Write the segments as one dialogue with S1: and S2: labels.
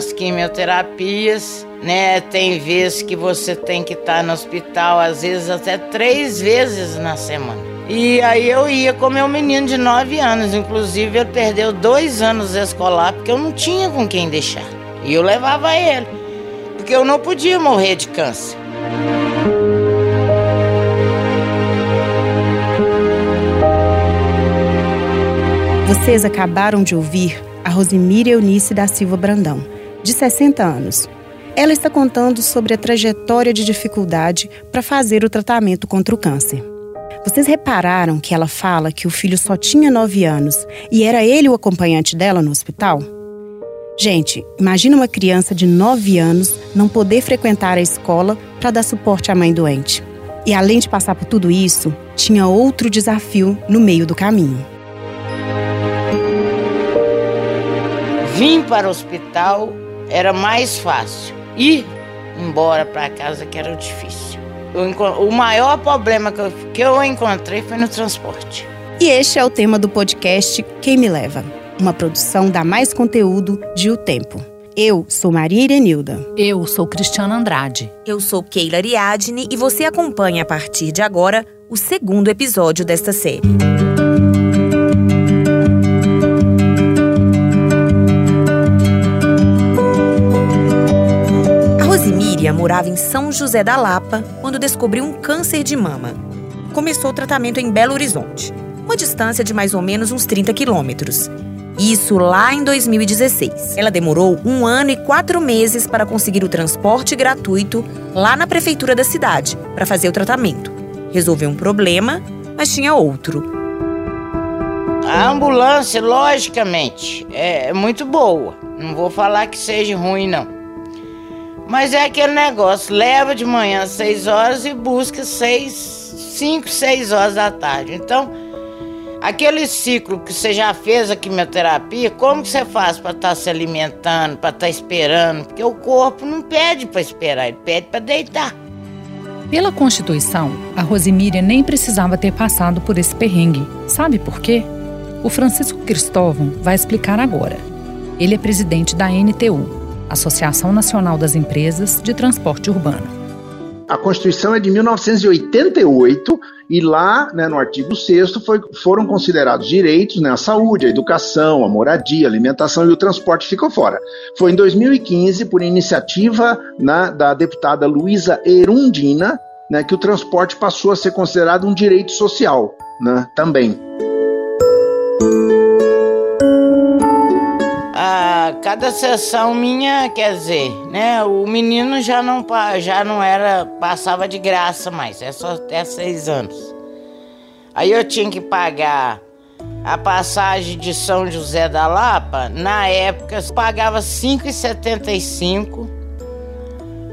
S1: as quimioterapias, né? Tem vezes que você tem que estar tá no hospital, às vezes até três vezes na semana. E aí eu ia com meu menino de 9 anos, inclusive ele perdeu dois anos escolar porque eu não tinha com quem deixar. E eu levava ele, porque eu não podia morrer de câncer.
S2: Vocês acabaram de ouvir a Rosemira Eunice da Silva Brandão, de 60 anos. Ela está contando sobre a trajetória de dificuldade para fazer o tratamento contra o câncer. Vocês repararam que ela fala que o filho só tinha 9 anos e era ele o acompanhante dela no hospital? Gente, imagina uma criança de 9 anos não poder frequentar a escola para dar suporte à mãe doente. E além de passar por tudo isso, tinha outro desafio no meio do caminho.
S1: Vir para o hospital era mais fácil. Ir embora para casa que era difícil. Eu, o maior problema que eu, que eu encontrei foi no transporte.
S2: E este é o tema do podcast Quem Me Leva, uma produção da Mais Conteúdo de O Tempo. Eu sou Maria Irenilda.
S3: Eu sou Cristiana Andrade.
S4: Eu sou Keila Ariadne e você acompanha a partir de agora o segundo episódio desta série. Morava em São José da Lapa quando descobriu um câncer de mama. Começou o tratamento em Belo Horizonte, uma distância de mais ou menos uns 30 quilômetros. Isso lá em 2016. Ela demorou um ano e quatro meses para conseguir o transporte gratuito lá na prefeitura da cidade para fazer o tratamento. Resolveu um problema, mas tinha outro.
S1: A ambulância, logicamente, é muito boa. Não vou falar que seja ruim, não. Mas é aquele negócio, leva de manhã às 6 horas e busca 6, 5, 6 horas da tarde. Então, aquele ciclo que você já fez a quimioterapia, como que você faz para estar tá se alimentando, para estar tá esperando? Porque o corpo não pede para esperar, ele pede para deitar.
S3: Pela Constituição, a Rosemíria nem precisava ter passado por esse perrengue. Sabe por quê? O Francisco Cristóvão vai explicar agora. Ele é presidente da NTU, Associação Nacional das Empresas de Transporte Urbano.
S5: A Constituição é de 1988 e lá, né, no artigo 6 foram considerados direitos né, a saúde, a educação, a moradia, a alimentação e o transporte ficou fora. Foi em 2015, por iniciativa né, da deputada Luísa Erundina, né, que o transporte passou a ser considerado um direito social né, também.
S1: Cada sessão minha, quer dizer, né? O menino já não, já não era, passava de graça mais, é só até seis anos. Aí eu tinha que pagar a passagem de São José da Lapa, na época pagava 5,75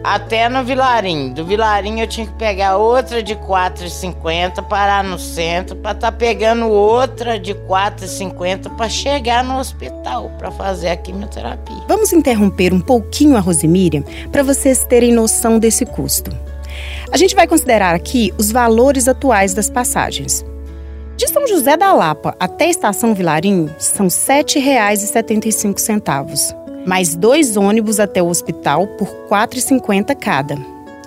S1: até no Vilarinho. Do Vilarinho eu tinha que pegar outra de 4,50 parar no centro para estar tá pegando outra de 4,50 para chegar no hospital para fazer a quimioterapia.
S2: Vamos interromper um pouquinho a Rosemíria para vocês terem noção desse custo. A gente vai considerar aqui os valores atuais das passagens. De São José da Lapa até a estação Vilarinho são R$ 7,75 mais dois ônibus até o hospital por R$ 4,50 cada.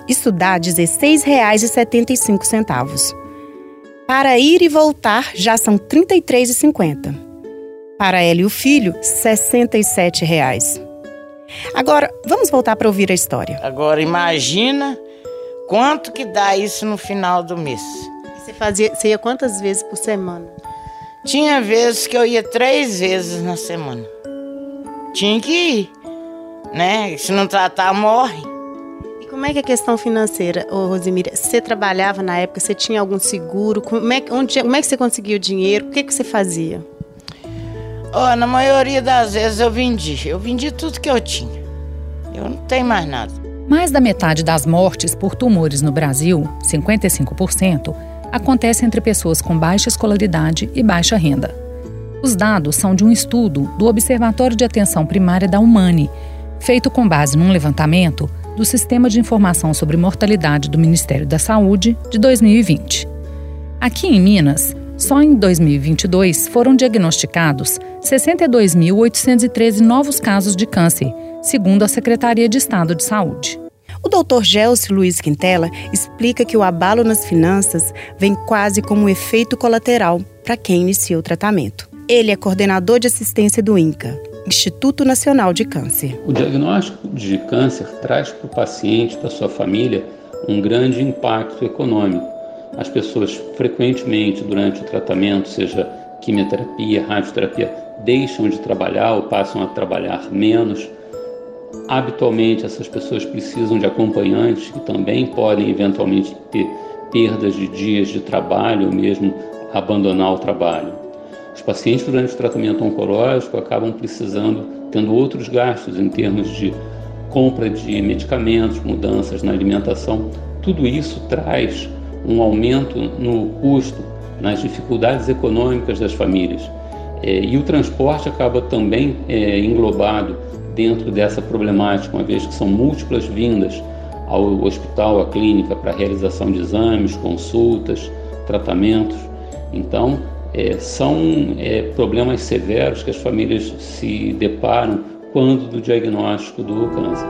S2: Isso dá R$ 16,75. Para ir e voltar já são R$ 33,50. Para ela e o filho, R$ 67,00. Agora, vamos voltar para ouvir a história.
S1: Agora imagina quanto que dá isso no final do mês.
S2: Você fazia, você ia quantas vezes por semana?
S1: Tinha vezes que eu ia três vezes na semana tinha que ir, né? Se não tratar, morre.
S2: E como é que é a questão financeira, ô Rosemira? Você trabalhava na época, você tinha algum seguro? Como é, onde, como é que você conseguia o dinheiro? O que, que você fazia?
S1: Oh, na maioria das vezes eu vendi. Eu vendi tudo que eu tinha. Eu não tenho mais nada.
S3: Mais da metade das mortes por tumores no Brasil, 55%, acontece entre pessoas com baixa escolaridade e baixa renda. Os dados são de um estudo do Observatório de Atenção Primária da Humane, feito com base num levantamento do Sistema de Informação sobre Mortalidade do Ministério da Saúde de 2020. Aqui em Minas, só em 2022 foram diagnosticados 62.813 novos casos de câncer, segundo a Secretaria de Estado de Saúde.
S2: O doutor Gelsi Luiz Quintela explica que o abalo nas finanças vem quase como um efeito colateral para quem inicia o tratamento. Ele é coordenador de assistência do INCA, Instituto Nacional de Câncer.
S6: O diagnóstico de câncer traz para o paciente, para sua família, um grande impacto econômico. As pessoas frequentemente durante o tratamento, seja quimioterapia, radioterapia, deixam de trabalhar ou passam a trabalhar menos. Habitualmente, essas pessoas precisam de acompanhantes que também podem eventualmente ter perdas de dias de trabalho ou mesmo abandonar o trabalho. Os pacientes durante o tratamento oncológico acabam precisando, tendo outros gastos em termos de compra de medicamentos, mudanças na alimentação. Tudo isso traz um aumento no custo, nas dificuldades econômicas das famílias. É, e o transporte acaba também é, englobado dentro dessa problemática, uma vez que são múltiplas vindas ao hospital, à clínica, para realização de exames, consultas, tratamentos. Então, é, são é, problemas severos que as famílias se deparam quando do diagnóstico do câncer.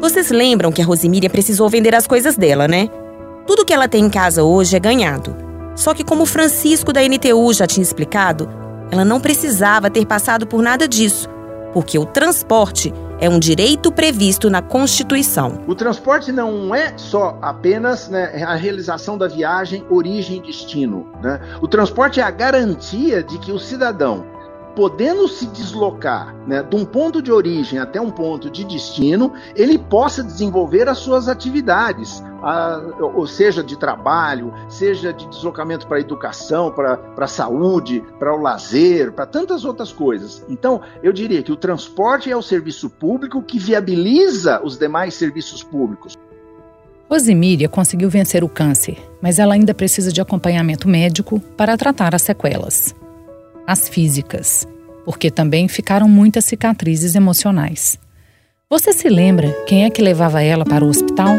S4: Vocês lembram que a Rosemíria precisou vender as coisas dela, né? Tudo que ela tem em casa hoje é ganhado. Só que, como o Francisco da NTU já tinha explicado, ela não precisava ter passado por nada disso, porque o transporte é um direito previsto na Constituição.
S5: O transporte não é só apenas né, a realização da viagem, origem e destino. Né? O transporte é a garantia de que o cidadão podendo se deslocar né, de um ponto de origem até um ponto de destino, ele possa desenvolver as suas atividades, a, ou seja, de trabalho, seja de deslocamento para a educação, para a saúde, para o lazer, para tantas outras coisas. Então, eu diria que o transporte é o serviço público que viabiliza os demais serviços públicos.
S3: Rosimíria conseguiu vencer o câncer, mas ela ainda precisa de acompanhamento médico para tratar as sequelas as físicas, porque também ficaram muitas cicatrizes emocionais. Você se lembra quem é que levava ela para o hospital?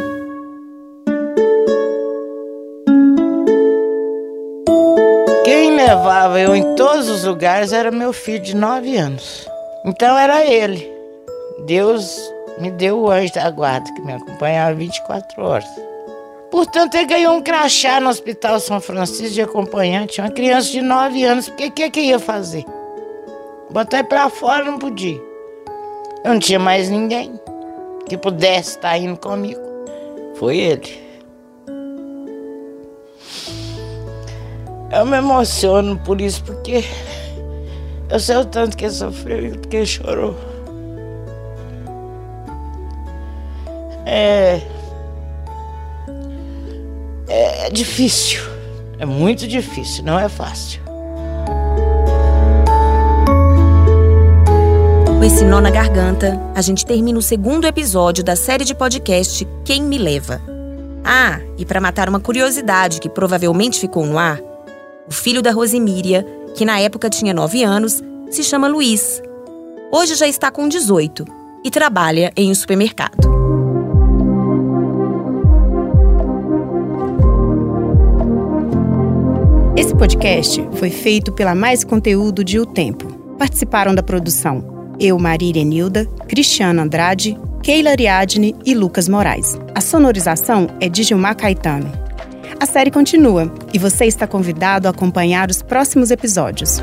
S1: Quem levava eu em todos os lugares era meu filho de nove anos. Então era ele. Deus me deu o anjo da guarda que me acompanhava 24 horas. Portanto, ele ganhou um crachá no Hospital São Francisco de acompanhante, uma criança de 9 anos. O que, que, ia fazer? Botar ele pra fora não podia. Eu não tinha mais ninguém que pudesse estar indo comigo. Foi ele. Eu me emociono por isso, porque eu sei o tanto que ele sofreu e o que ele chorou. É, é difícil. É muito difícil, não é fácil.
S4: Com esse nó na garganta, a gente termina o segundo episódio da série de podcast Quem Me Leva. Ah, e para matar uma curiosidade que provavelmente ficou no ar, o filho da Rosemíria, que na época tinha 9 anos, se chama Luiz. Hoje já está com 18 e trabalha em um supermercado.
S2: Esse podcast foi feito pela Mais Conteúdo de O Tempo. Participaram da produção eu, Marília Nilda, Cristiana Andrade, Keila Ariadne e Lucas Moraes. A sonorização é de Gilmar Caetano. A série continua e você está convidado a acompanhar os próximos episódios.